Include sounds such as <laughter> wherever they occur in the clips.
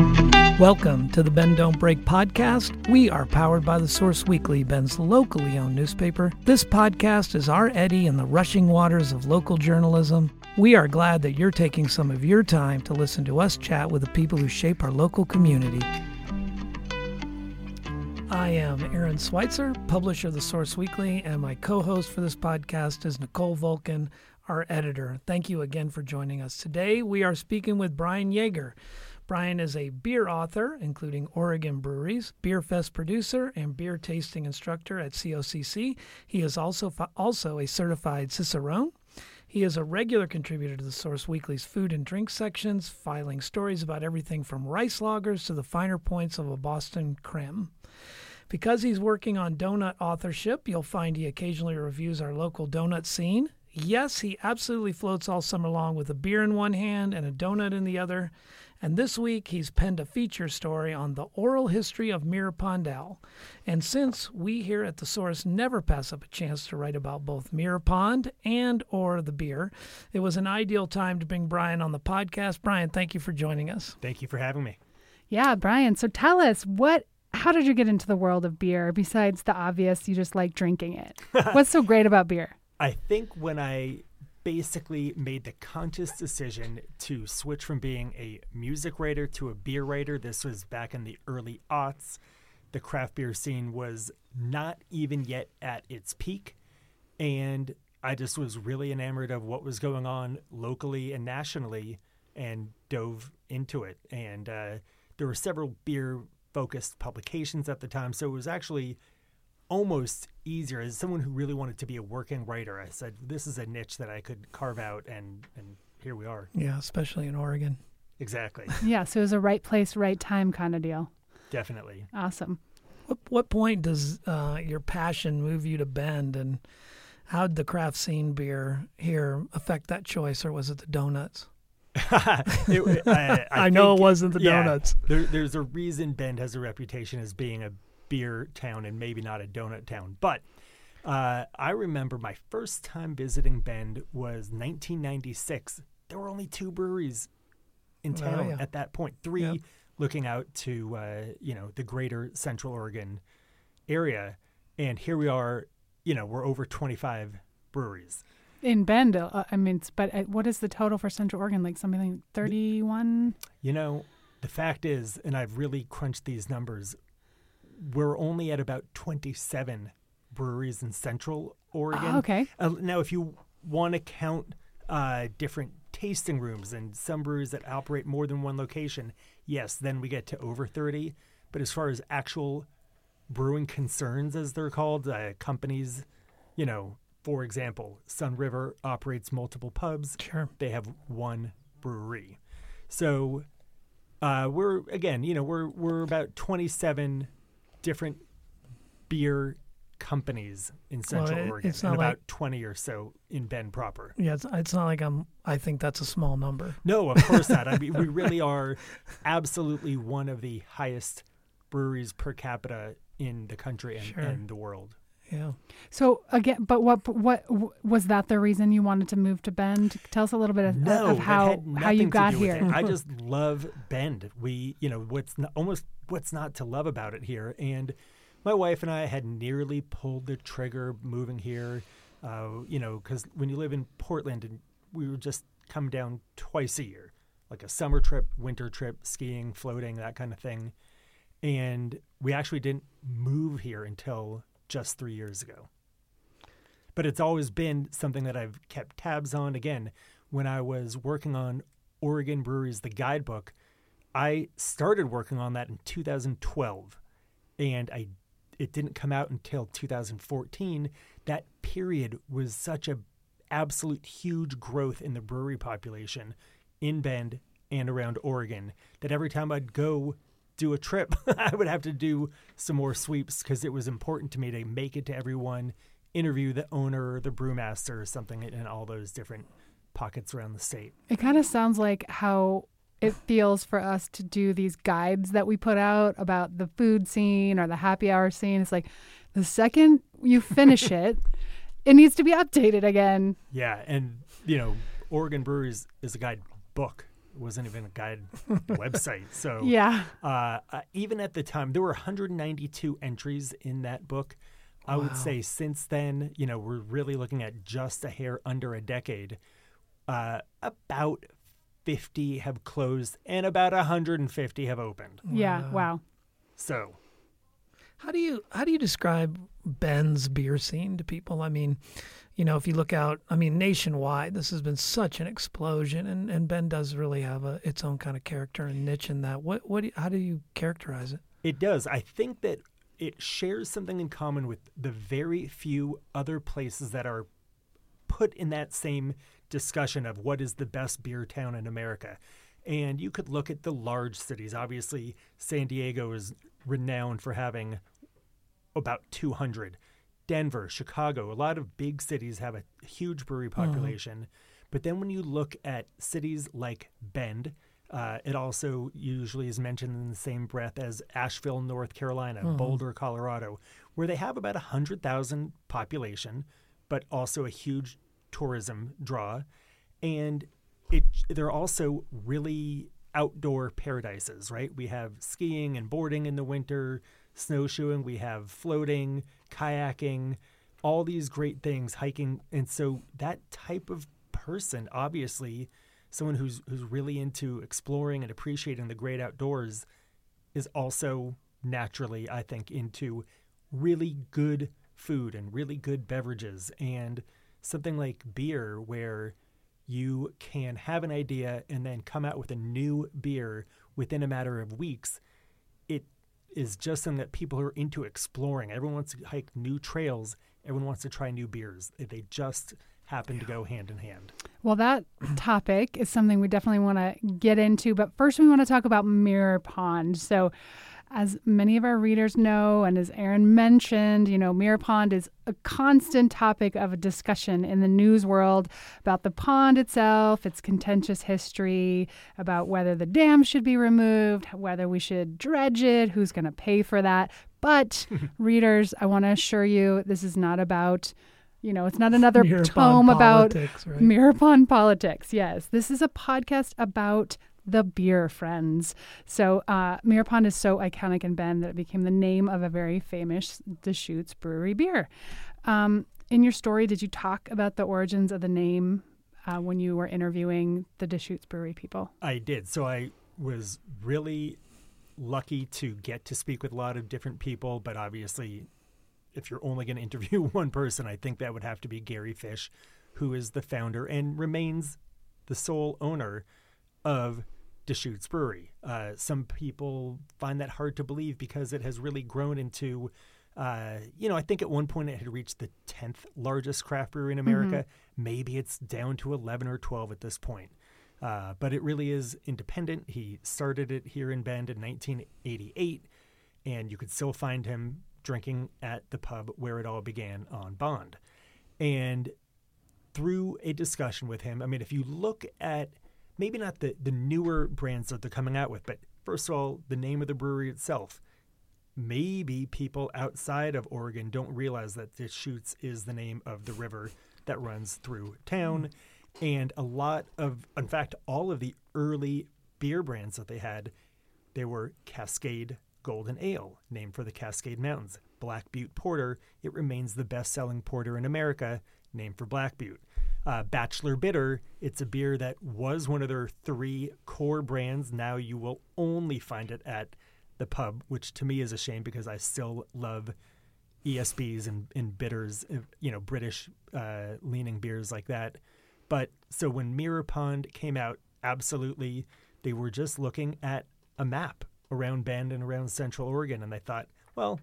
Welcome to the Bend Don't Break podcast. We are powered by the Source Weekly, Bend's locally owned newspaper. This podcast is our eddy in the rushing waters of local journalism. We are glad that you're taking some of your time to listen to us chat with the people who shape our local community. I am Aaron Schweitzer, publisher of the Source Weekly, and my co host for this podcast is Nicole Vulcan, our editor. Thank you again for joining us. Today, we are speaking with Brian Yaeger. Brian is a beer author, including Oregon Breweries, Beer Fest producer, and beer tasting instructor at COCC. He is also also a certified cicerone. He is a regular contributor to the Source Weekly's food and drink sections, filing stories about everything from rice lagers to the finer points of a Boston creme. Because he's working on donut authorship, you'll find he occasionally reviews our local donut scene. Yes, he absolutely floats all summer long with a beer in one hand and a donut in the other. And this week, he's penned a feature story on the oral history of Mirror Pond Pale Ale. And since we here at The Source never pass up a chance to write about both Mirror Pond and or the beer, it was an ideal time to bring Brian on the podcast. Brian, thank you for joining us. Thank you for having me. Yeah, Brian. So tell us what how did you get into the world of beer besides the obvious you just like drinking it? <laughs> What's so great about beer? I think when I basically made the conscious decision to switch from being a music writer to a beer writer. This was back in the early aughts. The craft beer scene was not even yet at its peak. And I just was really enamored of what was going on locally and nationally and dove into it. And uh, there were several beer focused publications at the time. So it was actually almost easier as someone who really wanted to be a working writer. I said, this is a niche that I could carve out, and and here we are. Yeah, especially in Oregon. Exactly. <laughs> yeah, so it was a right place, right time kind of deal. Definitely. Awesome. What what point does uh, your passion move you to Bend, and how did the craft scene beer here affect that choice, or was it the donuts? <laughs> it, I, I, <laughs> I know it wasn't the yeah, donuts. There, there's a reason Bend has a reputation as being a beer town and maybe not a donut town. But uh, I remember my first time visiting Bend was 1996. There were only two breweries in oh, town oh, yeah. at that point. Three yep. looking out to uh, you know the greater Central Oregon area, and here we are. You know, we're over 25 breweries in Bend. Uh, I mean, but uh, what is the total for Central Oregon? Like something like 31. You know, the fact is, and I've really crunched these numbers we're only at about 27 breweries in Central Oregon. Oh, okay. Uh, now, if you want to count uh, different tasting rooms and some breweries that operate more than one location, yes, then we get to over 30. But as far as actual brewing concerns, as they're called, uh, companies, you know, for example, Sunriver operates multiple pubs. Sure. They have one brewery. So uh, we're again, you know, we're we're about 27 different beer companies in Central well, it, Oregon, and about twenty or so in Bend proper. Yeah, it's, it's, not like I'm. I think that's a small number. No, of course not. I mean, we <laughs> really are absolutely one of the highest breweries per capita in the country and, sure. and the world. Yeah. So again, but what what was that the reason you wanted to move to Bend? Tell us a little bit of, no, of how how you got here. I <laughs> just love Bend. We, you know, what's not, almost what's not to love about it here. And my wife and I had nearly pulled the trigger moving here. Uh, you know, because when you live in Portland, and we would just come down twice a year, like a summer trip, winter trip, skiing, floating, that kind of thing. And we actually didn't move here until just three years ago. But it's always been something that I've kept tabs on. Again, when I was working on Oregon Breweries, the guidebook, I started working on that in 2012, and I it didn't come out until 2014. That period was such a absolute huge growth in the brewery population in Bend and around Oregon that every time I'd go do a trip, <laughs> I would have to do some more sweeps because it was important to me to make it to everyone, interview the owner, the brewmaster, or something in all those different pockets around the state. It kind of sounds like how it feels for us to do these guides that we put out about the food scene or the happy hour scene. It's like the second you finish <laughs> it, it needs to be updated again. Yeah, and you know, Oregon Breweries is a guide book wasn't even a guide <laughs> website. So Yeah. uh, uh, even at the time, there were 192 entries in that book. I would say since then, you know, we're really looking at just a hair under a decade. Uh, about 50 have closed and about 150 have opened. Yeah. Wow. So How do you how do you describe Bend's beer scene to people? I mean, you know, if you look out, I mean, nationwide, this has been such an explosion, and, and Bend does really have a its own kind of character and niche in that. What what do you- how do you characterize it? It does. I think that it shares something in common with the very few other places that are put in that same discussion of what is the best beer town in America. And you could look at the large cities. Obviously, San Diego is renowned for having about 200. Denver, Chicago, a lot of big cities have a huge brewery population. But then when you look at cities like Bend, uh, it also usually is mentioned in the same breath as Asheville, North Carolina, Boulder, Colorado, where they have about 100,000 population, but also a huge tourism draw. And it they're also really outdoor paradises, right? We have skiing and boarding in the winter, snowshoeing, we have floating, kayaking, all these great things, hiking. And so that type of person, obviously, someone who's who's really into exploring and appreciating the great outdoors is also naturally, I think, into really good food and really good beverages and something like beer where you can have an idea and then come out with a new beer within a matter of weeks. Is just something that people are into exploring. Everyone wants to hike new trails. Everyone wants to try new beers. They just happen to go hand in hand. Well, that <clears throat> topic is something we definitely want to get into. But first, we want to talk about Mirror Pond. So, as many of our readers know, and as Aaron mentioned, you know, Mirror Pond is a constant topic of a discussion in the news world about the pond itself, its contentious history, about whether the dam should be removed, whether we should dredge it, who's going to pay for that. But, <laughs> readers, I want to assure you, this is not about. You know, it's not another Mirror tome about politics, right? Mirror Pond Politics. Yes, this is a podcast about the beer friends. So, uh, Mirror Pond is so iconic in Bend that it became the name of a very famous Deschutes brewery beer. Um, in your story, did you talk about the origins of the name uh, when you were interviewing the Deschutes brewery people? I did. So I was really lucky to get to speak with a lot of different people, but obviously, if you're only going <laughs> to interview one person, I think that would have to be Gary Fish, who is the founder and remains the sole owner of Deschutes Brewery. Uh, some people find that hard to believe because it has really grown into, uh, you know, I think at one point it had reached the 10th largest craft brewery in America. Maybe it's down to 11 or 12 at this point. Uh, but it really is independent. He started it here in Bend in 1988, and you could still find him drinking at the pub where it all began on Bond. And through a discussion with him, I mean, if you look at maybe not the, the newer brands that they're coming out with, but first of all, the name of the brewery itself. Maybe people outside of Oregon don't realize that Deschutes is the name of the river that runs through town. And a lot of, in fact, all of the early beer brands that they had, they were Cascade Golden Ale, named for the Cascade Mountains. Black Butte Porter, it remains the best selling porter in America, named for Black Butte. Uh, Bachelor Bitter, it's a beer that was one of their three core brands. Now you will only find it at the pub, which to me is a shame because I still love ESBs and, and bitters, uh, you know, British uh, leaning beers like that. But so when Mirror Pond came out, absolutely, they were just looking at a map around Bend and around Central Oregon, and they thought, well,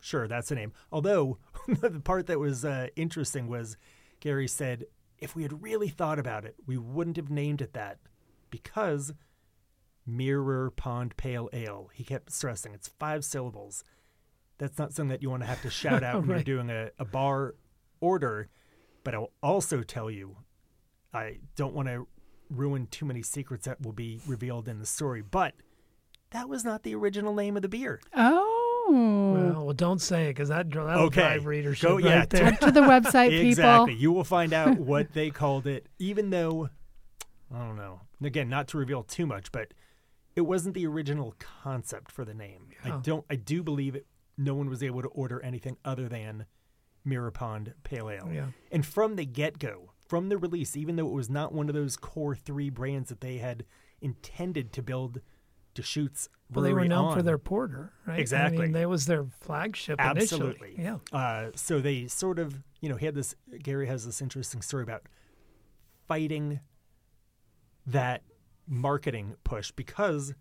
sure, that's the name. Although <laughs> the part that was uh, interesting was Gary said, if we had really thought about it, we wouldn't have named it that because Mirror Pond Pale Ale. He kept stressing it's five syllables. That's not something that you want to have to shout <laughs> out when you're doing a, a bar order. But I'll also tell you, I don't want to ruin too many secrets that will be revealed in the story, but that was not the original name of the beer. Oh. Well, well, don't say it because that that'll Okay. drive readership Go- right yeah, there. to the website, <laughs> people. Exactly. You will find out <laughs> what they called it, even though I don't know. Again, not to reveal too much, but it wasn't the original concept for the name. Yeah. I don't. I do believe it. No one was able to order anything other than Mirror Pond Pale Ale. Yeah. And from the get go, from the release, even though it was not one of those core three brands that they had intended to build Deschutes Well, they were known for their porter, right? Exactly. I mean, that was their flagship Absolutely. initially. Yeah. Uh, so they sort of, you know, he had this. Gary has this interesting story about fighting that marketing push because,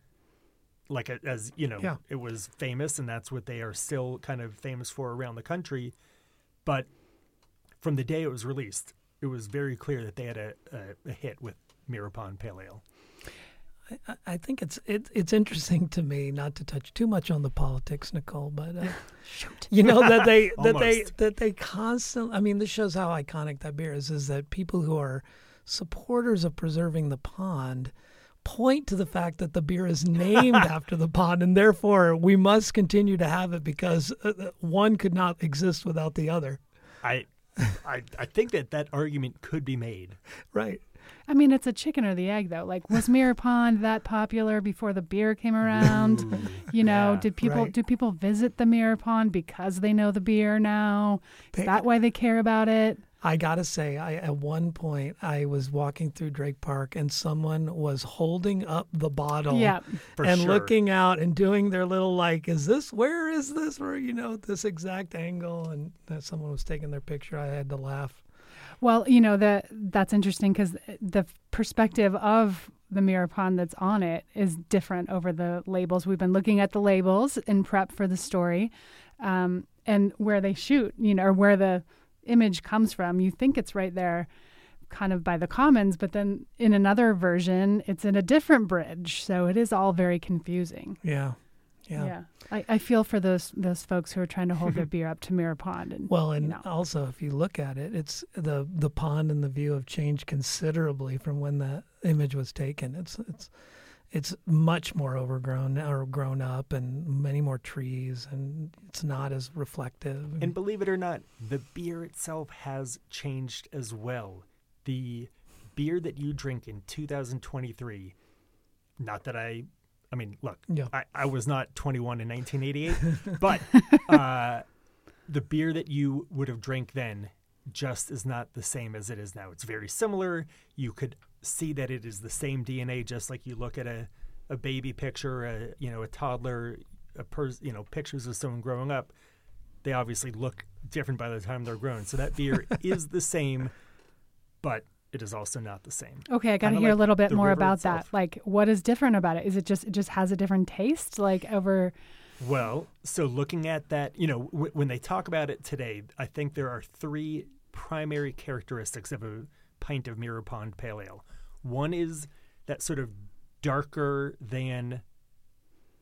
like, as you know, Yeah. it was famous, and that's what they are still kind of famous for around the country. But from the day it was released, it was very clear that they had a, a, a hit with Mirror Pond Pale Ale. I- I think it's it, it's interesting to me not to touch too much on the politics, Nicole, but uh, <laughs> you know that they <laughs> that they that they constantly. I mean, this shows how iconic that beer is. Is that people who are supporters of preserving the pond point to the fact that the beer is named <laughs> after the pond, and therefore we must continue to have it because uh, uh, one could not exist without the other. I, I, I think that that argument could be made. Right. I mean, it's a chicken or the egg, though. Like, was Mirror <laughs> Pond that popular before the beer came around? You know, Yeah. did people Right. do people visit the Mirror Pond because they know the beer now? Is They- that why they care about it? I gotta say, I at one point I was walking through Drake Park and someone was holding up the bottle. Yeah. For and sure. looking out and doing their little like, is this where is this where you know this exact angle? And that someone was taking their picture. I had to laugh. Well, you know that that's interesting because the perspective of the mirror pond that's on it is different over the labels. We've been looking at the labels in prep for the story, um, and where they shoot, you know, or where the image comes from. You think it's right there, kind of by the commons, but then in another version, it's in a different bridge. So it is all very confusing. Yeah, yeah. I, I feel for those those folks who are trying to hold their <laughs> beer up to Mirror Pond. And Well, and you know. also if you look at it, it's the the pond and the view have changed considerably from when the image was taken. It's it's it's much more overgrown or grown up and many more trees and it's not as reflective. And believe it or not, the beer itself has changed as well. The beer that you drink in 2023, not that I, I mean, look, Yeah. I, I was not 21 in 1988, <laughs> but uh, the beer that you would have drank then just is not the same as it is now. It's very similar. You could see that it is the same DNA, just like you look at a, a baby picture, a you know, a toddler, a pers- you know, pictures of someone growing up. They obviously look different by the time they're grown. So that beer <laughs> is the same, but it is also not the same. Okay, I got to hear a little bit more about itself. that. Like, what is different about it? Is it just it just has a different taste? Like over, Well, so looking at that, you know, w- when they talk about it today, I think there are three primary characteristics of a pint of Mirror Pond Pale Ale. One is that sort of darker than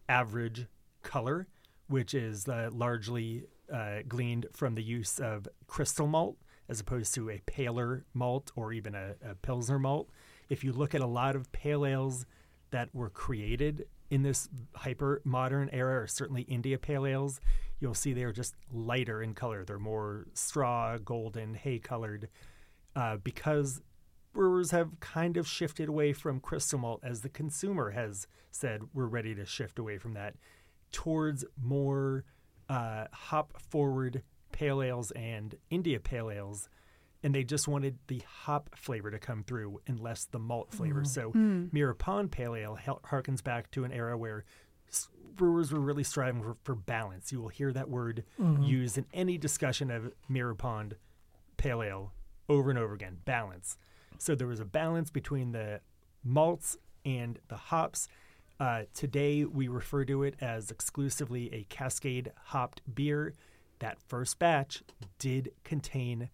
average color, which is uh, largely uh, gleaned from the use of crystal malt as opposed to a paler malt or even a, a pilsner malt. If you look at a lot of pale ales that were created in this hyper modern era, or certainly India pale ales, you'll see they are just lighter in color. They're more straw, golden, hay colored, uh, because brewers have kind of shifted away from crystal malt as the consumer has said we're ready to shift away from that towards more uh, hop forward pale ales and India pale ales. And they just wanted the hop flavor to come through and less the malt flavor. Mm. So hmm. Mirror Pond Pale Ale harkens back to an era where brewers were really striving for, for balance. You will hear that word mm-hmm. used in any discussion of Mirror Pond Pale Ale over and over again balance. So there was a balance between the malts and the hops. Uh, today, we refer to it as exclusively a Cascade hopped beer. That first batch did contain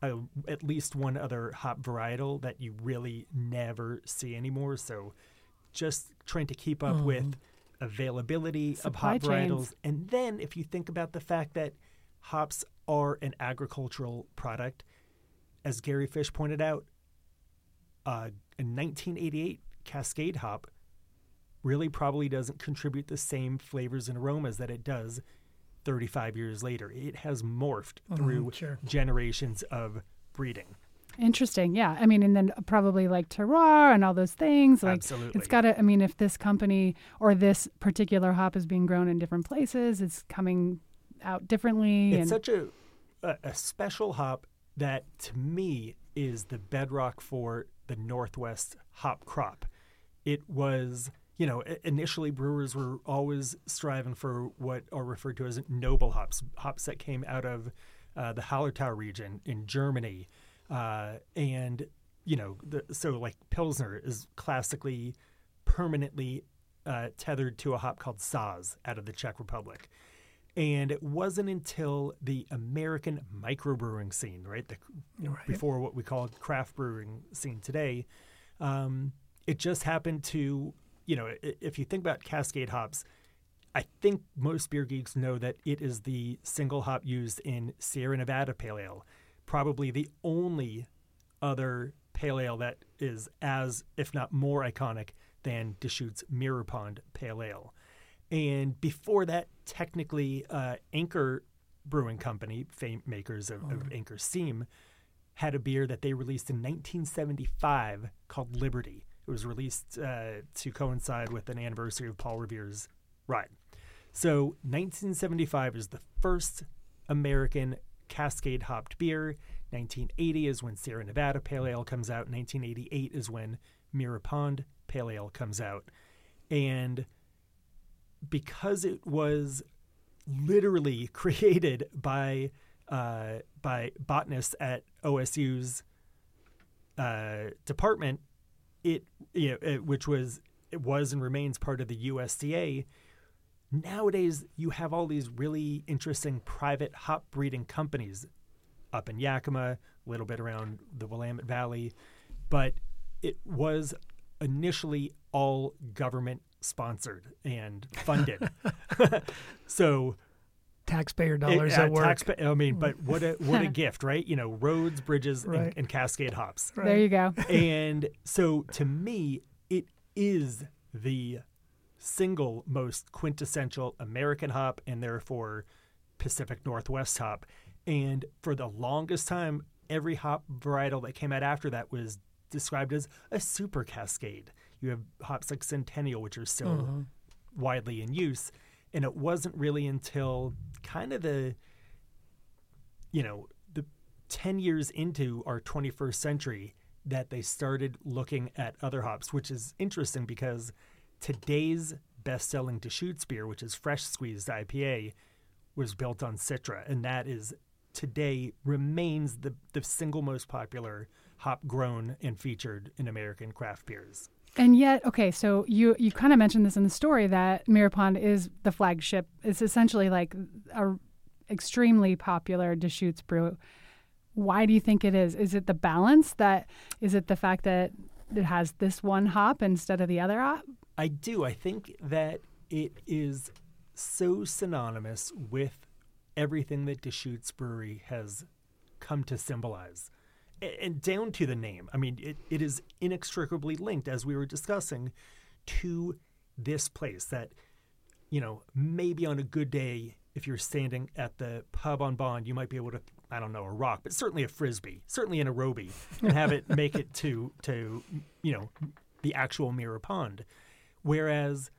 a, at least one other hop varietal that you really never see anymore. So just trying to keep up with availability Supply of hop chains. varietals. And then if you think about the fact that hops are an agricultural product, as Gary Fish pointed out, uh, in 1988, Cascade hop really probably doesn't contribute the same flavors and aromas that it does 35 years later. It has morphed uh-huh, through sure. generations of breeding. Interesting. Yeah. I mean, and then probably like terroir and all those things. Like Absolutely. it's got to, I mean, if this company or this particular hop is being grown in different places, it's coming out differently. It's and such a, a a special hop that to me is the bedrock for the Northwest hop crop. It was, you know, initially brewers were always striving for what are referred to as noble hops, hops that came out of uh, the Hallertau region in Germany, uh, and you know, the, so like Pilsner is classically permanently uh, tethered to a hop called Saaz out of the Czech Republic. And it wasn't until the American microbrewing scene, right, the, Right. before what we call craft brewing scene today, um, it just happened to, you know, if you think about Cascade hops, I think most beer geeks know that it is the single hop used in Sierra Nevada Pale Ale, probably the only other pale ale that is as, if not more iconic than Deschutes Mirror Pond Pale Ale. And before that, technically, uh, Anchor Brewing Company, fame makers of, of Anchor Steam, had a beer that they released in 1975 called Liberty. It was released uh, to coincide with an anniversary of Paul Revere's ride. So 1975 is the first American Cascade hopped beer. 1980 is when Sierra Nevada Pale Ale comes out. 1988 is when Mirror Pond Pale Ale comes out. And because it was literally <laughs> created by uh, by botanists at OSU's uh, department, it, you know, it which was it was and remains part of the USDA. Nowadays, you have all these really interesting private hop breeding companies up in Yakima, a little bit around the Willamette Valley, but it was initially all government sponsored and funded. <laughs> <laughs> so Taxpayer it- dollars uh, at work. taxpa- I mean, but what a what a <laughs> gift, right? You know, roads, bridges, Right. and, and Cascade hops. there you go. and so to me, it is the single most quintessential American hop and therefore Pacific Northwest hop. And for the longest time, every hop varietal that came out after that was described as a super cascade. You have hops like Centennial, which are still widely in use. And it wasn't really until kind of the, you know, the 10 years into our 21st century that they started looking at other hops, which is interesting because today's best selling Deschutes beer, which is fresh squeezed IPA, was built on Citra. And that is today remains the, the single most popular hop grown and featured in American craft beers. And yet, okay, so you you kind of mentioned this in the story that Mirror Pond is the flagship. It's essentially like a extremely popular Deschutes brew. Why do you think it is? Is it the balance that is it the fact that it has this one hop instead of the other hop? I do. I think that it is so synonymous with everything that Deschutes Brewery has come to symbolize. And down to the name. I mean, it, it is inextricably linked, as we were discussing, to this place that, you know, maybe on a good day, if you're standing at the pub on Bond, you might be able to, I don't know, a rock, but certainly a frisbee, certainly an aerobie, and have it make it to, to, you know, the actual Mirror Pond. Whereas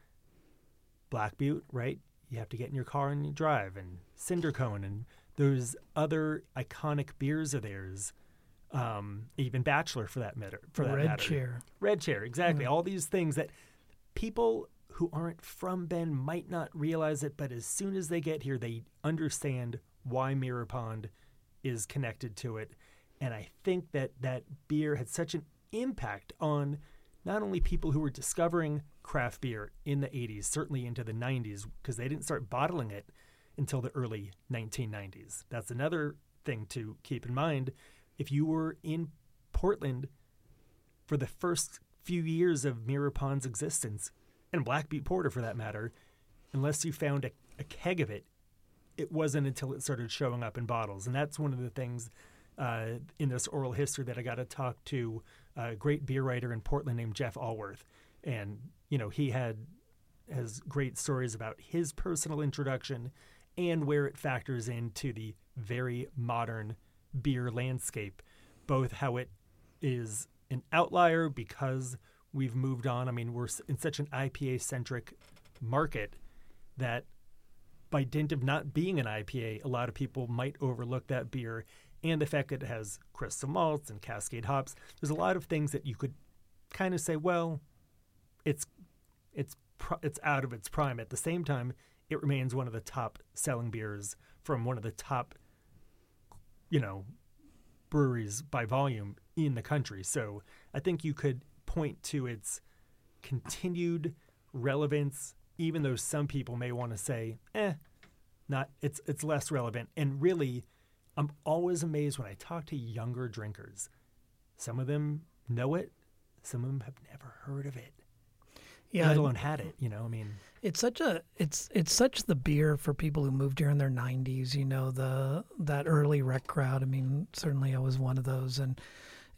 Black Butte, right? You have to get in your car and you drive, and Cinder Cone, and those other iconic beers of theirs, um, even Bachelor for that matter. For that Red matter. chair. Red Chair, exactly. All these things that people who aren't from Bend might not realize it, but as soon as they get here, they understand why Mirror Pond is connected to it. And I think that that beer had such an impact on not only people who were discovering craft beer in the 80s, certainly into the 90s, because they didn't start bottling it until the early 1990s. That's another thing to keep in mind. If you were in Portland for the first few years of Mirror Pond's existence, and Black Butte Porter for that matter, unless you found a, a keg of it, it wasn't until it started showing up in bottles. And that's one of the things uh, in this oral history that I got to talk to a great beer writer in Portland named Jeff Alworth. And, you know, he had has great stories about his personal introduction and where it factors into the very modern beer landscape. both how it is an outlier because we've moved on. I mean, we're in such an IPA centric market that by dint of not being an IPA, a lot of people might overlook that beer and the fact that it has crystal malts and cascade hops. There's a lot of things that you could kind of say, well, it's it's it's out of its prime. At the same time, it remains one of the top selling beers from one of the top, you know, breweries by volume in the country. So I think you could point to its continued relevance, even though some people may want to say, eh, not it's it's less relevant. And really, I'm always amazed when I talk to younger drinkers. Some of them know it, some of them have never heard of it, Yeah, let alone had it. You know, I mean, It's such a it's it's such the beer for people who moved here in their 90s, you know, the that early rec crowd. I mean, certainly I was one of those and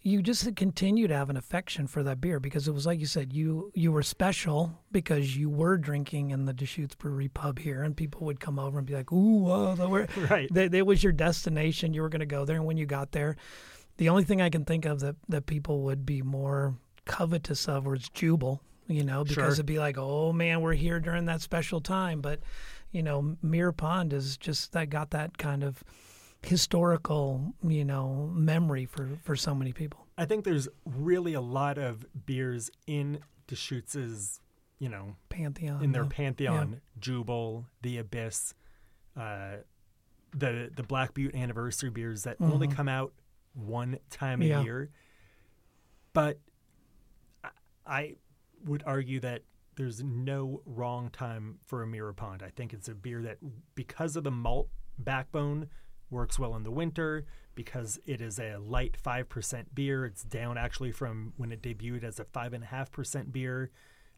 you just continue to have an affection for that beer because it was like you said, you you were special because you were drinking in the Deschutes Brewery pub here, and people would come over and be like, "Ooh, whoa, that were <laughs> right. that, that was your destination. You were going to go there, and when you got there, the only thing I can think of that that people would be more covetous of was Jubelale. You know, because Sure. it'd be like, "Oh man, we're here during that special time," but you know, Mirror Pond is just that got that kind of historical, you know, memory for for so many people. I think there's really a lot of beers in Deschutes's, you know, Pantheon in their though. pantheon. Jubelale, the Abyss, uh, the the Black Butte anniversary beers that only Mhm. come out one time a Yeah. year. But I, I would argue that there's no wrong time for a Mirror Pond. I think it's a beer that, because of the malt backbone, works well in the winter. Because it is a light five percent beer, it's down actually from when it debuted as a five and a half percent beer.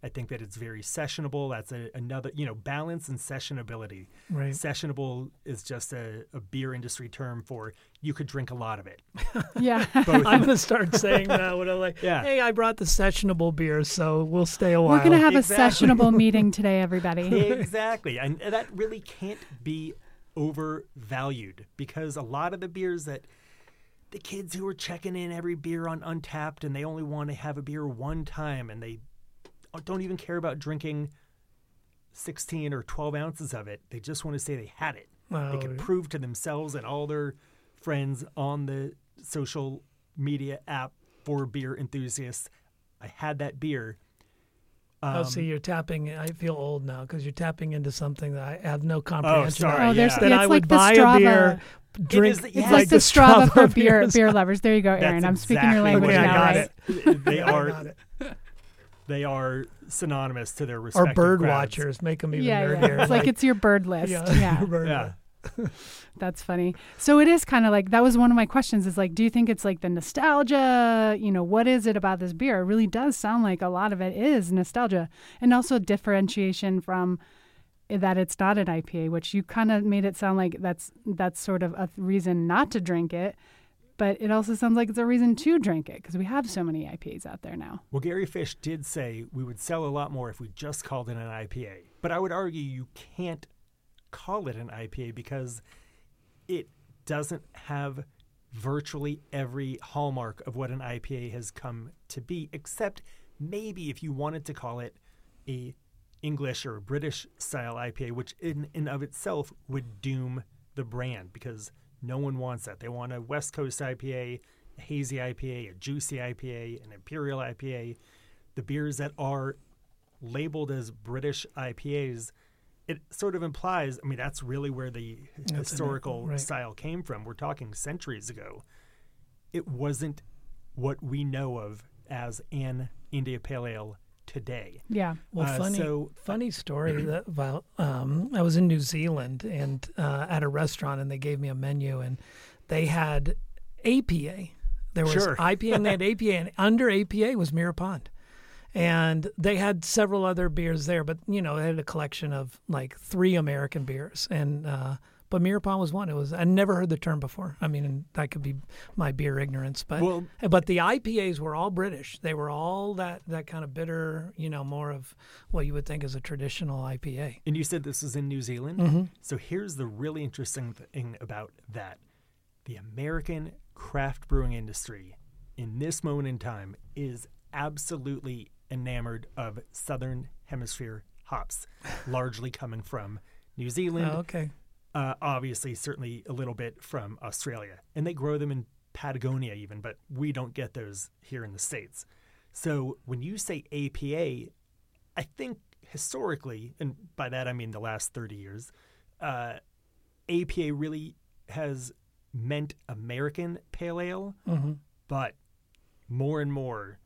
I think that it's very sessionable. That's a, another, you know, balance and sessionability. right. Sessionable is just a, a beer industry term for you could drink a lot of it. <laughs> Yeah. <laughs> I'm gonna start saying that when I'm like, <laughs> Yeah. "Hey, I brought the sessionable beer, so we'll stay a while." We're going to have Exactly. a sessionable meeting today, everybody. exactly. And that really can't be overvalued because a lot of the beers that the kids who are checking in every beer on Untappd and they only want to have a beer one time and they don't even care about drinking 16 or 12 ounces of it. They just want to say they had it. Oh, they can prove to themselves and all their friends on the social media app for beer enthusiasts, I had that beer. oh, Um, see, you're tapping. I feel old now because you're tapping into something that I have no comprehension. of. sorry, oh, there's yeah. That it's I like would the buy Strava. a beer, drink. is the- <laughs> It's Yeah, like, the Strava for beer beer <laughs> lovers. There you go, Aaron. That's I'm speaking your language what now, I got right? it. they <laughs> I are got it. They are synonymous to their Or bird crowds. watchers make them even Yeah, nerdier. yeah. It's like it's your bird list. Yeah. <laughs> bird Yeah. <laughs> That's funny. So it is kind of like that was one of my questions is like, do you think it's like the nostalgia? You know, what is it about this beer? It really does sound like a lot of it is nostalgia and also differentiation from that it's not an IPA, which you kind of made it sound like that's that's sort of a reason not to drink it. But it also sounds like it's a reason to drink it because we have so many IPAs out there now. Well, Gary Fish did say we would sell a lot more if we just called it an IPA. But I would argue you can't call it an IPA because it doesn't have virtually every hallmark of what an IPA has come to be, except maybe if you wanted to call it a English or British style IPA, which in and of itself would doom the brand because no one wants that. They want a West Coast IPA, a hazy IPA, a juicy IPA, an imperial IPA. The beers that are labeled as British IPAs, it sort of implies, I mean, that's really where the That's historical right. style came from. We're talking centuries ago. It wasn't what we know of as an India Pale Ale today. Yeah. Well, Uh, funny, so- funny story that about. Um, I was in New Zealand and uh, at a restaurant, and they gave me a menu, and they had APA. There was Sure. IPA and they had <laughs> APA, and under APA was Mirror Pond, and they had several other beers there, but you know, they had a collection of like three American beers, and uh, but Mirror Pond was one. It was I never heard the term before. I mean, that could be my beer ignorance, but Well, but the IPAs were all British. They were all that that kind of bitter, you know, more of what you would think is a traditional IPA. and you said this is in New Zealand. Mm-hmm. So here's the really interesting thing about that. The American craft brewing industry in this moment in time is absolutely enamored of Southern Hemisphere hops, largely coming from New Zealand. Oh, okay. Uh, obviously, certainly a little bit from Australia. And they grow them in Patagonia, even, but we don't get those here in the States. So when you say APA, I think historically, and by that I mean the last 30 years, uh, APA really has meant American pale ale, hmm but more and more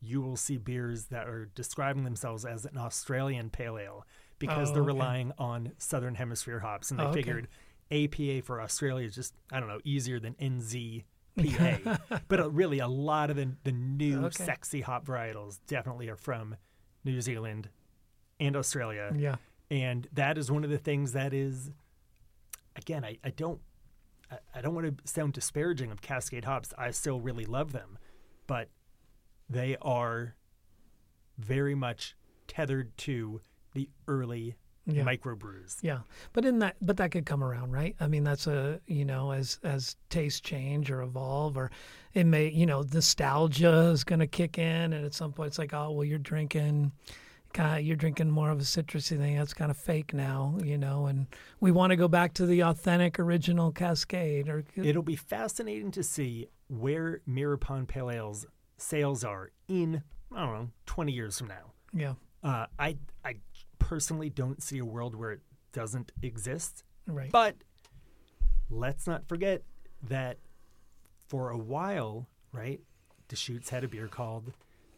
you will see beers that are describing themselves as an Australian pale ale because Oh, they're okay. relying on Southern Hemisphere hops. And they Oh, okay. figured APA for Australia is just, I don't know, easier than NZPA. <laughs> but uh, really, a lot of the, the new Okay. sexy hop varietals definitely are from New Zealand and Australia. Yeah. And that is one of the things that is, again, I, I don't. I- I don't want to sound disparaging of Cascade hops. I still really love them, but they are very much tethered to the early Yeah. microbrews. Yeah, but in that, but that could come around, right? I mean, that's a you know, as as tastes change or evolve, or it may, you know, nostalgia is going to kick in, and at some point, it's like, oh, well, you're drinking, kind of, you're drinking more of a citrusy thing. That's kind of fake now, you know, and we want to go back to the authentic, original Cascade. Or It'll be fascinating to see where Mirror Pond Pale Ale's sales are in I don't know twenty years from now. yeah, Uh, I I personally don't see a world where it doesn't exist. right, But let's not forget that for a while, right, Deschutes had a beer called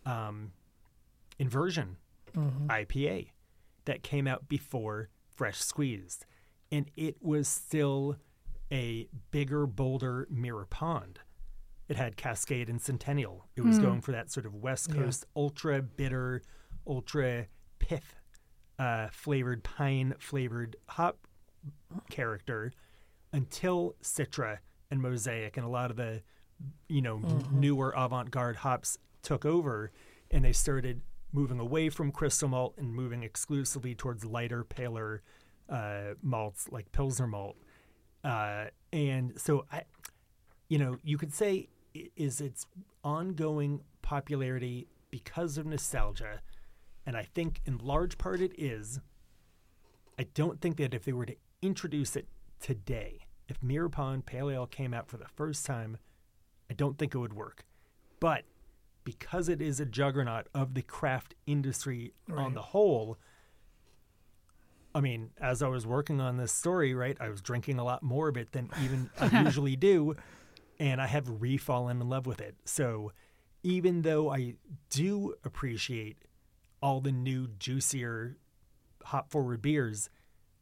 um, Inversion Mhm. IPA that came out before Fresh Squeezed. And it was still a bigger, bolder Mirror Pond. It had Cascade and Centennial. It was going for that sort of West Yeah. Coast ultra bitter, ultra pith uh, flavored, pine flavored hop character until Citra and Mosaic and a lot of the you know newer avant-garde hops took over and they started moving away from crystal malt and moving exclusively towards lighter paler uh, malts like pilsner malt. Uh, and so i you know you could say is its ongoing popularity because of nostalgia and i think in large part it is I don't think that if they were to introduce it today, if Mirror Pond Pale Ale came out for the first time, I don't think it would work. But because it is a juggernaut of the craft industry on the whole, I mean, as I was working on this story, right, I was drinking a lot more of it than even I <laughs> usually do, and I have re-fallen in love with it. So even though I do appreciate all the new juicier hop forward beers,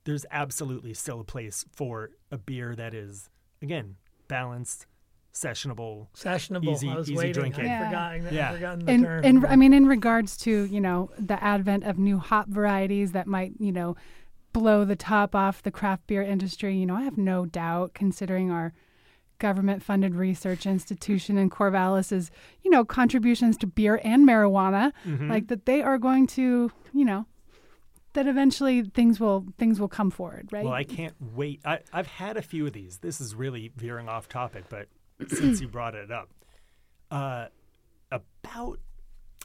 there's absolutely still a place for a beer that is again balanced, sessionable. sessionable. Easy- I was easy waiting. drinking. Yeah. forgot. Yeah. Forgotten the and term. and. I mean, in regards to you know the advent of new hop varieties that might you know blow the top off the craft beer industry, you know, I have no doubt, considering our government-funded research institution in Corvallis's you know contributions to beer and marijuana, Mm-hmm. like that they are going to you know that eventually things will things will come forward, right? Well, I can't wait. I, I've had a few of these. This is really veering off topic, but <clears throat> since you brought it up, uh, about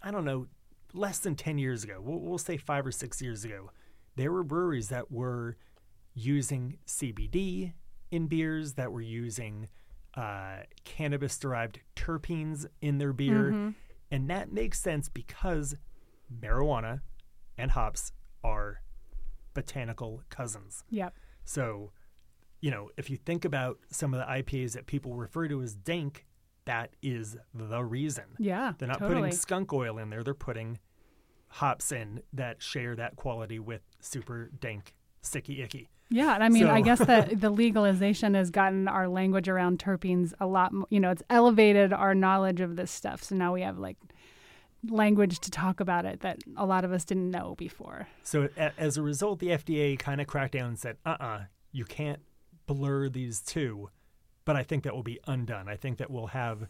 I don't know, less than ten years ago, we'll, we'll say five or six years ago, there were breweries that were using CBD in beers, that were using uh, cannabis-derived terpenes in their beer, and that makes sense because marijuana and hops are botanical cousins. Yep. So, you know, if you think about some of the IPAs that people refer to as dank, that is the reason. Yeah. They're not totally. putting skunk oil in there, they're putting hops in that share that quality with super dank, sticky icky. Yeah, and I mean, I guess <laughs> the the legalization has gotten our language around terpenes a lot. mo- You know, it's elevated our knowledge of this stuff. So now we have like language to talk about it that a lot of us didn't know before. So a- as a result, the FDA kind of cracked down and said, "Uh-uh, you can't blur these two." But I think that will be undone. I think that we'll have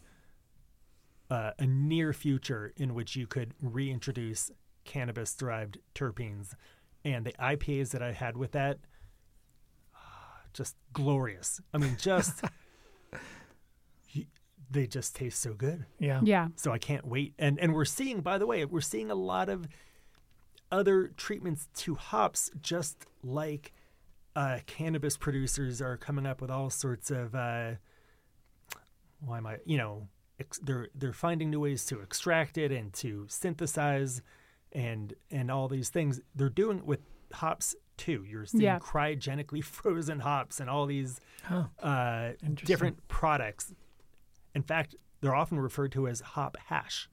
uh, a near future in which you could reintroduce cannabis-derived terpenes, and the IPAs that I had with that, just glorious. I mean, just. <laughs> you- they just taste so good. Yeah. Yeah. So I can't wait. And and we're seeing, by the way, we're seeing a lot of other treatments to hops, just like uh, cannabis producers are coming up with all sorts of. Uh, why am I? You know, ex- they're they're finding new ways to extract it and to synthesize, and and all these things. They're doing it with hops too. You're seeing Yeah. cryogenically <laughs> frozen hops and all these Huh. uh, different products. In fact, they're often referred to as hop hash.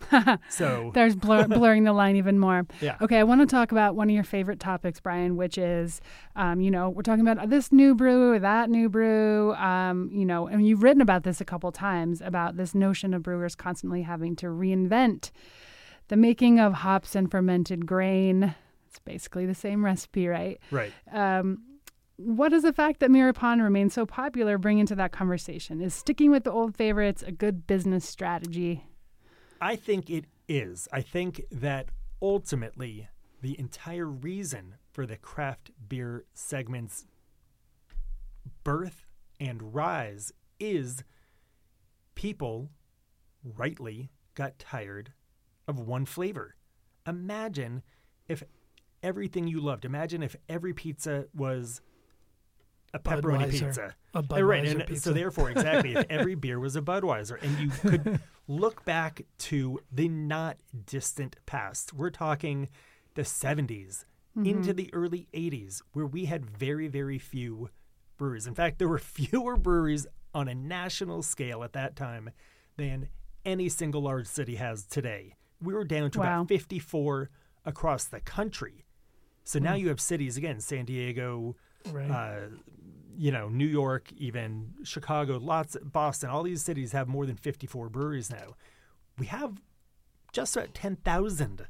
<laughs> so There's blur- <laughs> blurring the line even more. yeah, Okay, I want to talk about one of your favorite topics, Brian, which is, um, you know, we're talking about this new brew or that new brew, um, you know, and you've written about this a couple times about this notion of brewers constantly having to reinvent the making of hops and fermented grain. It's basically the same recipe, right? right. Um, what does the fact that Mirror Pond remains so popular bring into that conversation? Is sticking with the old favorites a good business strategy? I think it is. I think that ultimately the entire reason for the craft beer segment's birth and rise is people rightly got tired of one flavor. Imagine if everything you loved, imagine if every pizza was a pepperoni Budweiser. pizza. A Uh, right, Budweiser and pizza. so therefore, exactly, if <laughs> every beer was a Budweiser, and you could <laughs> look back to the not distant past, we're talking the 70s into the early 80s, where we had very, very few breweries. In fact, there were <laughs> fewer breweries on a national scale at that time than any single large city has today. We were down to Wow. about 54 across the country. So now you have cities again, San Diego, right. uh, you know, New York, even Chicago, lots, Boston, all these cities have more than 54 breweries now. We have just about 10,000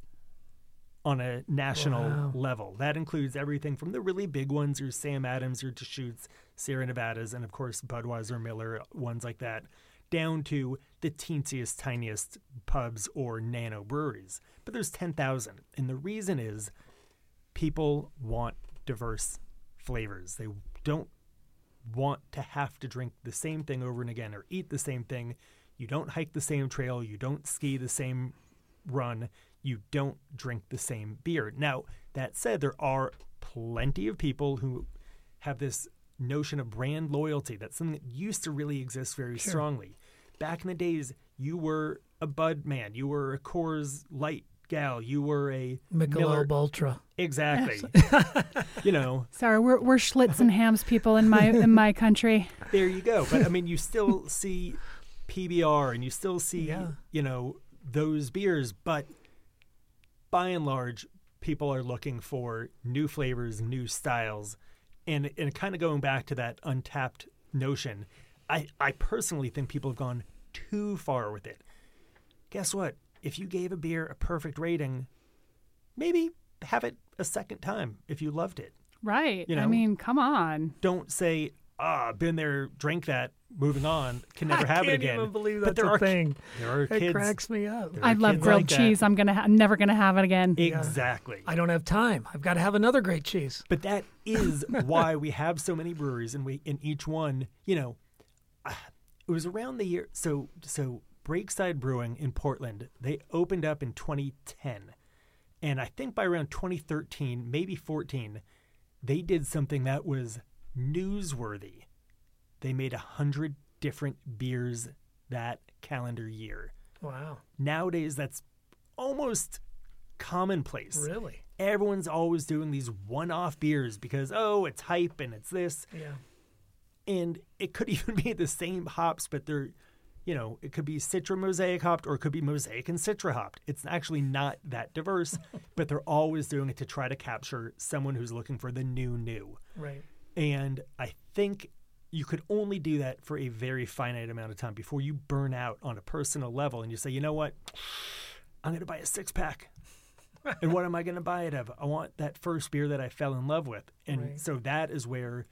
on a national Wow. level. That includes everything from the really big ones, your Sam Adams, your Deschutes, Sierra Nevadas, and of course Budweiser, Miller, ones like that, down to the teensiest, tiniest pubs or nano breweries. But there's 10,000. And the reason is people want diverse flavors. They don't want to have to drink the same thing over and again or eat the same thing. You don't hike the same trail. You don't ski the same run. You don't drink the same beer. Now, that said, there are plenty of people who have this notion of brand loyalty. That's something that used to really exist very Sure. strongly. Back in the days, you were a Bud man, you were a Coors Light gal, you were a Miller. Michelob Ultra. Exactly. <laughs> you know, Sorry, we're we're Schlitz and Hamm's people in my in my country. there you go. But I mean, you still see PBR and you still see, Yeah. you know, those beers. But by and large, people are looking for new flavors, new styles. And, and kind of going back to that Untappd notion, I, I personally think people have gone too far with it. Guess what? If you gave a beer a perfect rating, maybe have it a second time if you loved it. Right. You know, I mean, come on. don't say, ah, been there, drank that, moving on, can never <laughs> I have can't it again. even believe but that's there a are ki- thing. <laughs> there are It cracks me up. I love grilled like that. cheese. I'm gonna. Ha- I'm never gonna have it again. Exactly. I don't have time. I've got to have another great cheese. But that is <laughs> why we have so many breweries, and we in each one, you know, ah, it was around the year. So so Breakside Brewing in Portland, they opened up in 2010, and I think by around 2013, maybe 14, they did something that was newsworthy. They made a hundred different beers that calendar year. Wow. Nowadays, that's almost commonplace Really? everyone's always doing these one-off beers because oh it's hype and it's this Yeah. and it could <laughs> even be the same hops but they're you know it could be citra mosaic hopped or it could be mosaic and citra hopped it's actually not that diverse <laughs> but they're always doing it to try to capture someone who's looking for the new new Right. and i think you could only do that for a very finite amount of time before you burn out on a personal level and you say you know what i'm going to buy a six pack <laughs> and what am I going to buy it of? I want that first beer that I fell in love with. And Right. so that is where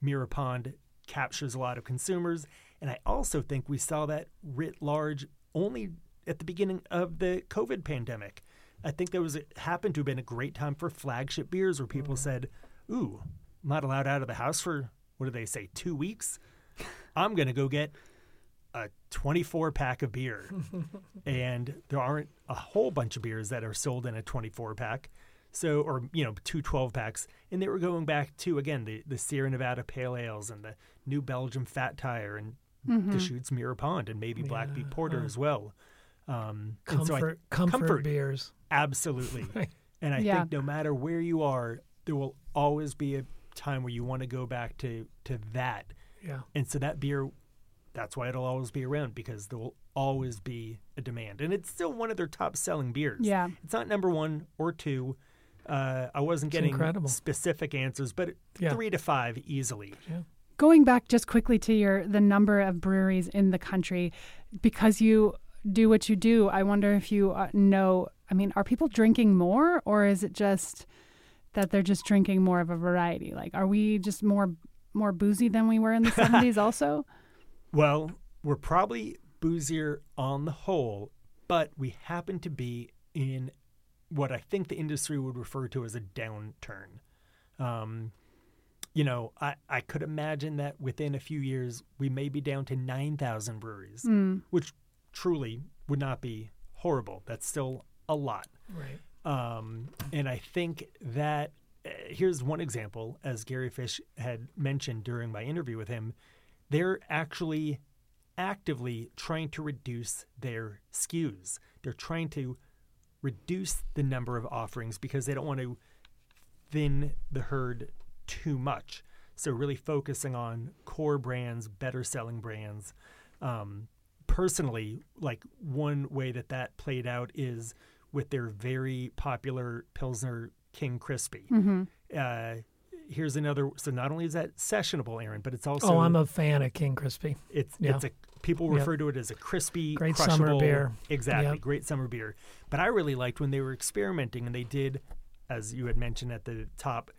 Mirror Pond captures a lot of consumers. And I also think we saw that writ large only at the beginning of the COVID pandemic. I think there was it happened to have been a great time for flagship beers where people mm-hmm. said, "Ooh, I'm not allowed out of the house for what do they say, two weeks? <laughs> I'm going to go get a 24 pack of beer, <laughs> and there aren't a whole bunch of beers that are sold in a 24 pack. So, or you know, two 12 packs, and they were going back to again the the Sierra Nevada Pale Ales and the New Belgium Fat Tire and Mm-hmm. Deschutes Mirror Pond and maybe Black Butte Porter uh, as well. Um, Comfort, so I, comfort, comfort. beers. absolutely, <laughs> and I Yeah. think no matter where you are, there will always be a time where you want to go back to to that Yeah. and so that beer, that's why it'll always be around because there will always be a demand. And it's still one of their top selling beers. Yeah. It's not number one or two. Uh, I wasn't getting incredible. specific answers, but Yeah. three to five easily. Going back just quickly to your the number of breweries in the country, because you do what you do, I wonder if you uh, know. I mean, are people drinking more, or is it just that they're just drinking more of a variety? Like, are we just more more boozy than we were in the <laughs> seventies? Also, Well, we're probably boozier on the whole, but we happen to be in what I think the industry would refer to as a downturn. Um, you know, I, I could imagine that within a few years, we may be down to 9,000 breweries, which truly would not be horrible. That's still a lot. Right. Um, and I think that uh, here's one example, as Gary Fish had mentioned during my interview with him, they're actually actively trying to reduce their SKUs. They're trying to reduce the number of offerings because they don't want to thin the herd too much. So really focusing on core brands, better selling brands. Um, personally, like one way that that played out is with their very popular Pilsner King Crispy. Uh, here's another. So not only is that sessionable, Aaron, but it's also oh, I'm a fan of King Crispy. it's Yeah. it's a people Yep. refer to it as a crispy, Great summer beer. Exactly, Yep. great summer beer. But I really liked when they were experimenting and they did, as you had mentioned at the top.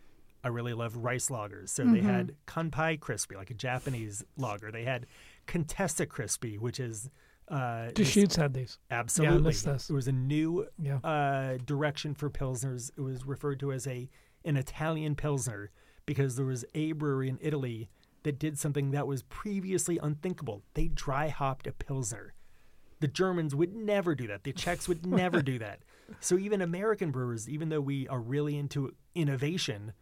I really love rice lagers. So they had Kanpai Crispy, like a Japanese lager. They had Contessa Crispy, which is uh, Deschutes had these. Absolutely. this. It was a new Yeah. uh, direction for Pilsners. It was referred to as a an Italian Pilsner because there was a brewery in Italy that did something that was previously unthinkable. They dry hopped a Pilsner. The Germans would never do that. The Czechs would never <laughs> do that. So even American brewers, even though we are really into innovation,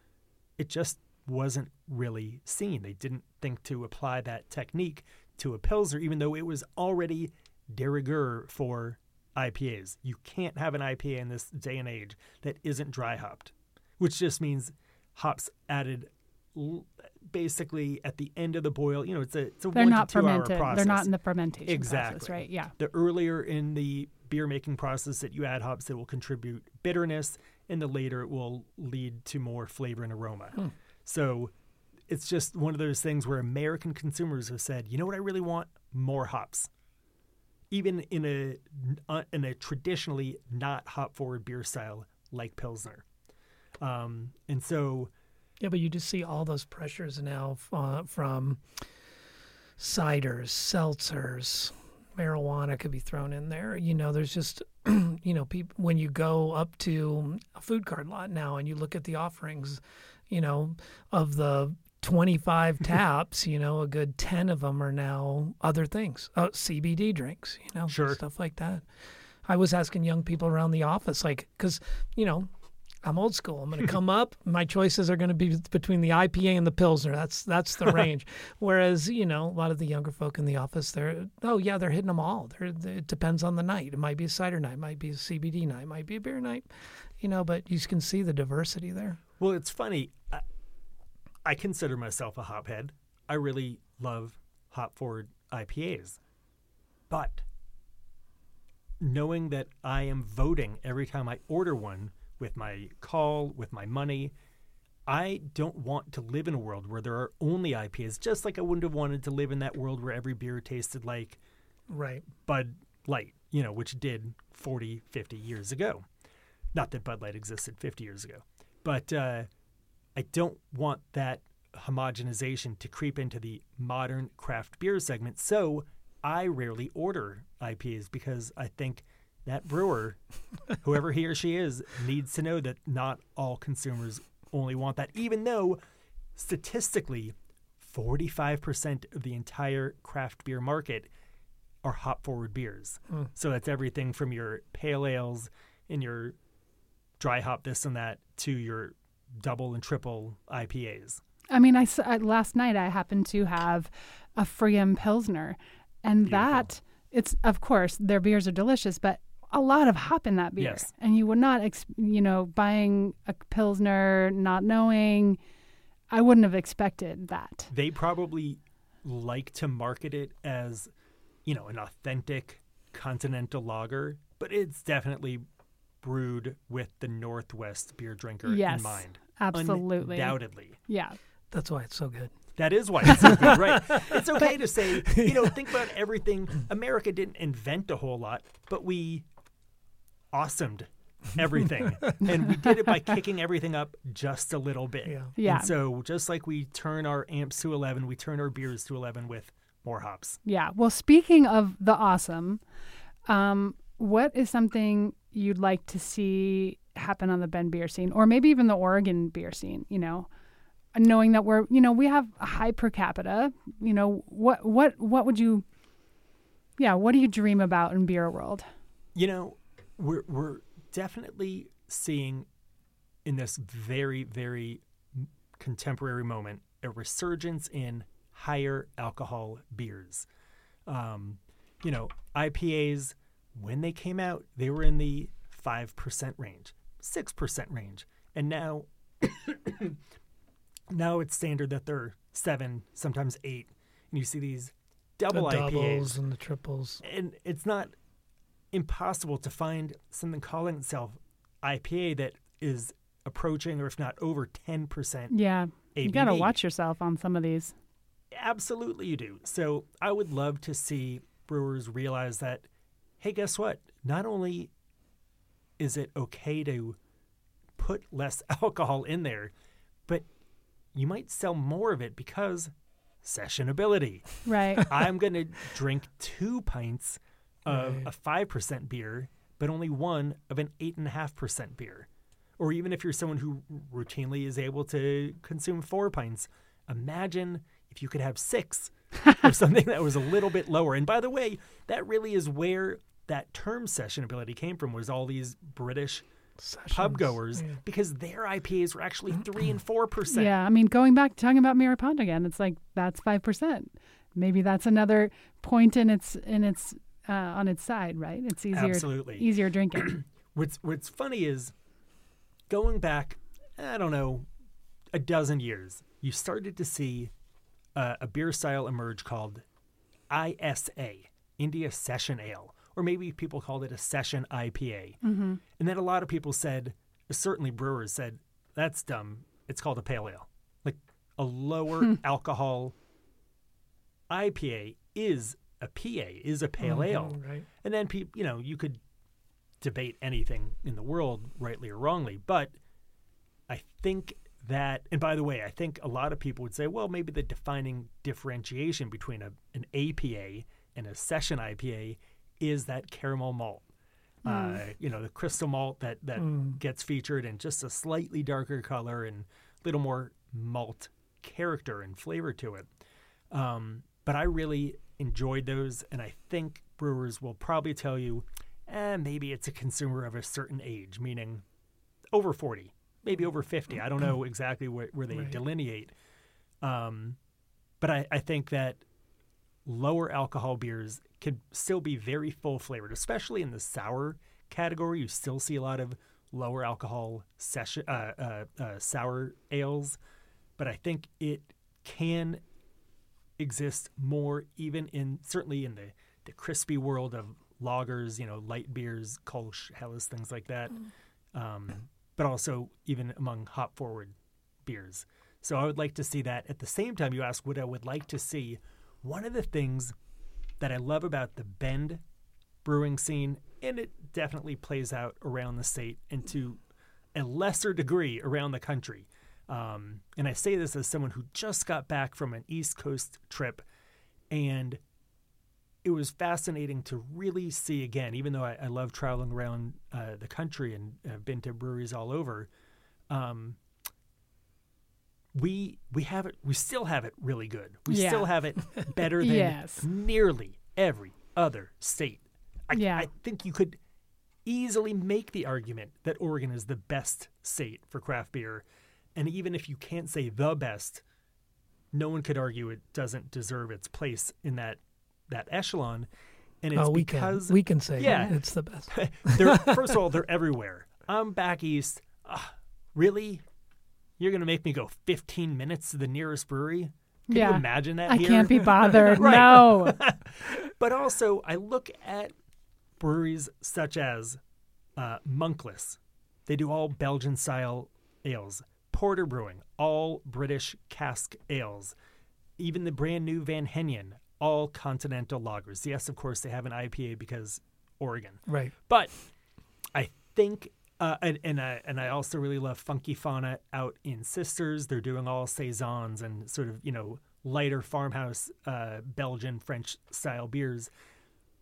it just wasn't really seen. They didn't think to apply that technique to a Pilsner, even though it was already de rigueur for IPAs. You can't have an IPA in this day and age that isn't dry hopped, which just means hops added l- basically at the end of the boil. You know, it's a it's a they're one to two hour fermented. process. They're not in the fermentation process, Exactly. right? Yeah. The earlier in the beer making process that you add hops, it will contribute bitterness, and the later it will lead to more flavor and aroma. So it's just one of those things where American consumers have said, you know what, I really want more hops, even in a uh, in a traditionally not hop forward beer style like Pilsner. Um, and so Yeah, but you just see all those pressures now uh, from ciders, seltzers, marijuana could be thrown in there. You know, there's just, <clears throat> you know, people when you go up to a food cart lot now and you look at the offerings, you know, of the 25 <laughs> taps, you know, a good 10 of them are now other things, uh, CBD drinks, you know, Sure. stuff like that. I was asking young people around the office, like, because, you know, I'm old school. I'm going <laughs> to come up. My choices are going to be between the IPA and the Pilsner. That's that's the <laughs> range. Whereas you know a lot of the younger folk in the office, they're oh yeah, they're hitting them all. They're, they- it depends on the night. It might be a cider night, it might be a CBD night, it might be a beer night. You know, but you can see the diversity there. Well, it's funny. I, I consider myself a hophead. I really love hop forward IPAs. But knowing that I am voting every time I order one with my call, with my money, I don't want to live in a world where there are only IPAs, just like I wouldn't have wanted to live in that world where every beer tasted like Right. Bud Light, you know, which did 40, 50 years ago. Not that Bud Light existed 50 years ago, but uh, I don't want that homogenization to creep into the modern craft beer segment. So I rarely order IPAs because I think that brewer, whoever he or she is, needs to know that not all consumers only want that, even though statistically, 45% of the entire craft beer market are hop forward beers. Hmm. So that's everything from your pale ales and your dry hop this and that to your double and triple IPAs. I mean, I, I- last night I happened to have a pFriem Pilsner, and Beautiful. that it's of course their beers are delicious, but a lot of hop in that beer, Yes. and you would not, ex- you know, buying a Pilsner, not knowing, I wouldn't have expected that. They probably like to market it as, you know, an authentic continental lager, but it's definitely brewed with the Northwest beer drinker Yes, in mind. Absolutely, Undoubtedly. yeah, That's why it's so good. That is why it's so good, right? <laughs> It's okay to say, you know, think about everything. America didn't invent a whole lot, but we awesomed <laughs> everything. and we did it by kicking everything up just a little bit. Yeah. Yeah. And so just like we turn our amps to 11, we turn our beers to 11 with more hops. yeah. Well, speaking of the awesome, um, what is something you'd like to see happen on the Bend beer scene, or maybe even the Oregon beer scene? You know, knowing that we're, you know, we have a high per capita. You know, what, what, what would you, yeah, what do you dream about in beer world? You know, we're we're definitely seeing in this very very contemporary moment a resurgence in higher alcohol beers. Um, you know, IPAs when they came out, they were in the five percent range, six percent range, and now <coughs> now it's standard that they're seven, sometimes eight, and you see these double the IPAs doubles and the triples. and it's not impossible to find something calling itself IPA that is approaching or if not over 10% Yeah, you got to watch yourself on some of these. Absolutely you do. So I would love to see brewers realize that hey, guess what? Not only is it okay to put less <laughs> alcohol in there, but you might sell more of it because sessionability. Right. I'm going to drink two pints of Right. a 5% beer, but only one of an 8.5% beer. Or even if you're someone who routinely is able to consume four pints, imagine if you could have six <laughs> of something that was a little bit lower. And by the way, that really is where that term sessionability came from was all these British Sessions. pub goers Yeah. because their IPAs were actually 3 and 4%. Yeah, I mean, going back to talking about Mirror Pond again, it's like that's five percent. Maybe that's another point in its in its uh, on its side, right? It's easier Absolutely. easier drinking. <clears throat> What's what's funny is going back, I don't know, a dozen years, you started to see uh, a beer style emerge called ISA, India Session Ale, or maybe people called it a Session IPA. hmm And then a lot of people said, certainly brewers said, that's dumb. It's called a pale ale. Like a lower <laughs> alcohol IPA is a PA, is a pale ale. Mhm, Right. And then people, you know, you could debate anything in the world, rightly or wrongly, but I think that, and by the way, I think a lot of people would say, well, maybe the defining differentiation between a, an APA and a session IPA is that caramel malt. Uh, you know, the crystal malt that, that Mm. gets featured in just a slightly darker color and a little more malt character and flavor to it. Um, but I really enjoyed those, and I think brewers will probably tell you, eh, maybe it's a consumer of a certain age, meaning over 40, maybe over 50. I don't know <clears throat> exactly where, where they Right. delineate. Um, but I, I think that lower alcohol beers can still be very full flavored, especially in the sour category. You still see a lot of lower alcohol session, uh, uh, uh, sour ales, but I think it can exist more even in certainly in the, the crispy world of lagers, you know, light beers, Kolsch, Helles, things like that. Um, but also even among hop forward beers. So I would like to see that. At the same time, you ask what I would like to see. One of the things that I love about the Bend brewing scene, and it definitely plays out around the state and to a lesser degree around the country. Um, and I say this as someone who just got back from an East Coast trip, and it was fascinating to really see again, even though I, I love traveling around uh, the country and have been to breweries all over. Um, we we have it. We still have it really good. We Yeah. still have it <laughs> better than Yes. nearly every other state. I, Yeah. I think you could easily make the argument that Oregon is the best state for craft beer. And even if you can't say the best, no one could argue it doesn't deserve its place in that that echelon. And it's oh, we because can we can say Yeah. yeah. it's the best. <laughs> they're first of all they're everywhere. I'm back east. Ah, really? You're gonna make me go 15 minutes to the nearest brewery? Can you Yeah. imagine that? I here? can't be <laughs> bothered. Right. No. <laughs> But also, I look at breweries such as uh, Monkless. They do all Belgian style ales. Porter Brewing, all British cask ales. Even the brand new Van Henion, all continental lagers. Yes, of course, they have an IPA because Oregon. Right. But I think, uh, and and I, and I also really love Funky Fauna out in Sisters. They're doing all saisons and sort of you know lighter farmhouse uh, Belgian French style beers.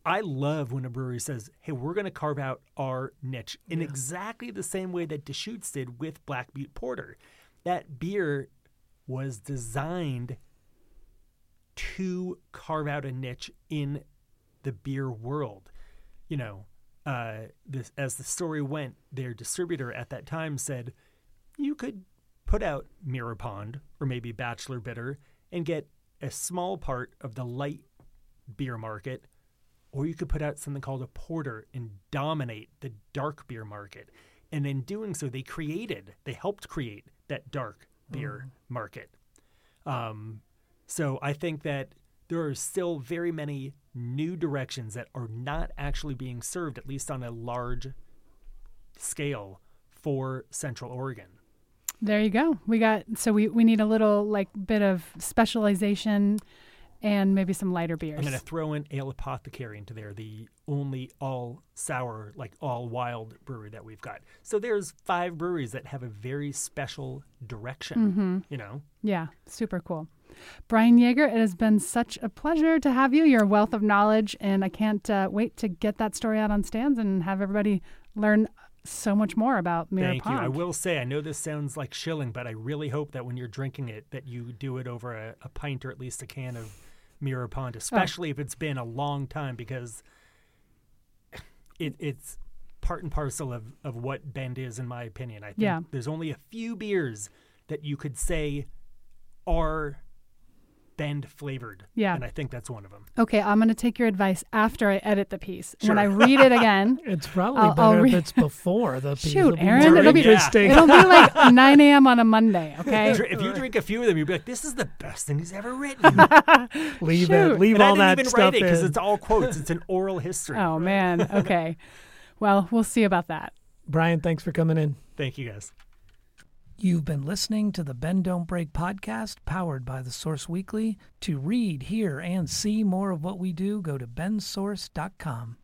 I love when a brewery says, "Hey, we're going to carve out our niche in exactly the same way that Deschutes did with Black Butte Porter." That beer was designed to carve out a niche in the beer world. You know, uh, this, as the story went, their distributor at that time said, you could put out Mirror Pond or maybe Bachelor Bitter and get a small part of the light beer market, or you could put out something called a porter and dominate the dark beer market. And in doing so, they created, they helped create that dark beer market. Um, so I think that there are still very many new directions that are not actually being served, at least on a large scale, for Central Oregon. There you go. We got so we we need a little like bit of specialization and maybe some lighter beers. I'm going to throw in Ale Apothecary into there, the only all sour, like all wild brewery that we've got. So there's five breweries that have a very special direction, you know? Yeah, super cool. Brian Yaeger, it has been such a pleasure to have you. You're a wealth of knowledge, and I can't uh, wait to get that story out on stands and have everybody learn so much more about Mirror Thank Pond. you. I will say, I know this sounds like shilling, but I really hope that when you're drinking it, that you do it over a, a pint or at least a can of Mirror Pond, oh. especially if it's been a long time, because it, it's part and parcel of, of what Bend is, in my opinion. I think Yeah. there's only a few beers that you could say are Bend flavored. Yeah. And I think that's one of them. Okay, I'm going to take your advice after I edit the piece. And When I read it again, <laughs> It's probably I'll- better I'll if it's before the piece. Shoot, It'll be Aaron, it'll be- interesting. it'll be like 9 a.m. on a Monday, <laughs> okay? If you drink a few of them, you'll be like, "This is the best thing he's ever written." <laughs> leave Shoot. it. Leave and I all didn't that even stuff write it because it's all quotes. It's an oral history. Oh, man. Okay. Well, we'll see about that. Brian, thanks for coming in. Thank you, guys. You've been listening to the Bend Don't Break podcast powered by the Source Weekly. To read, hear, and see more of what we do, go to bendsource.com.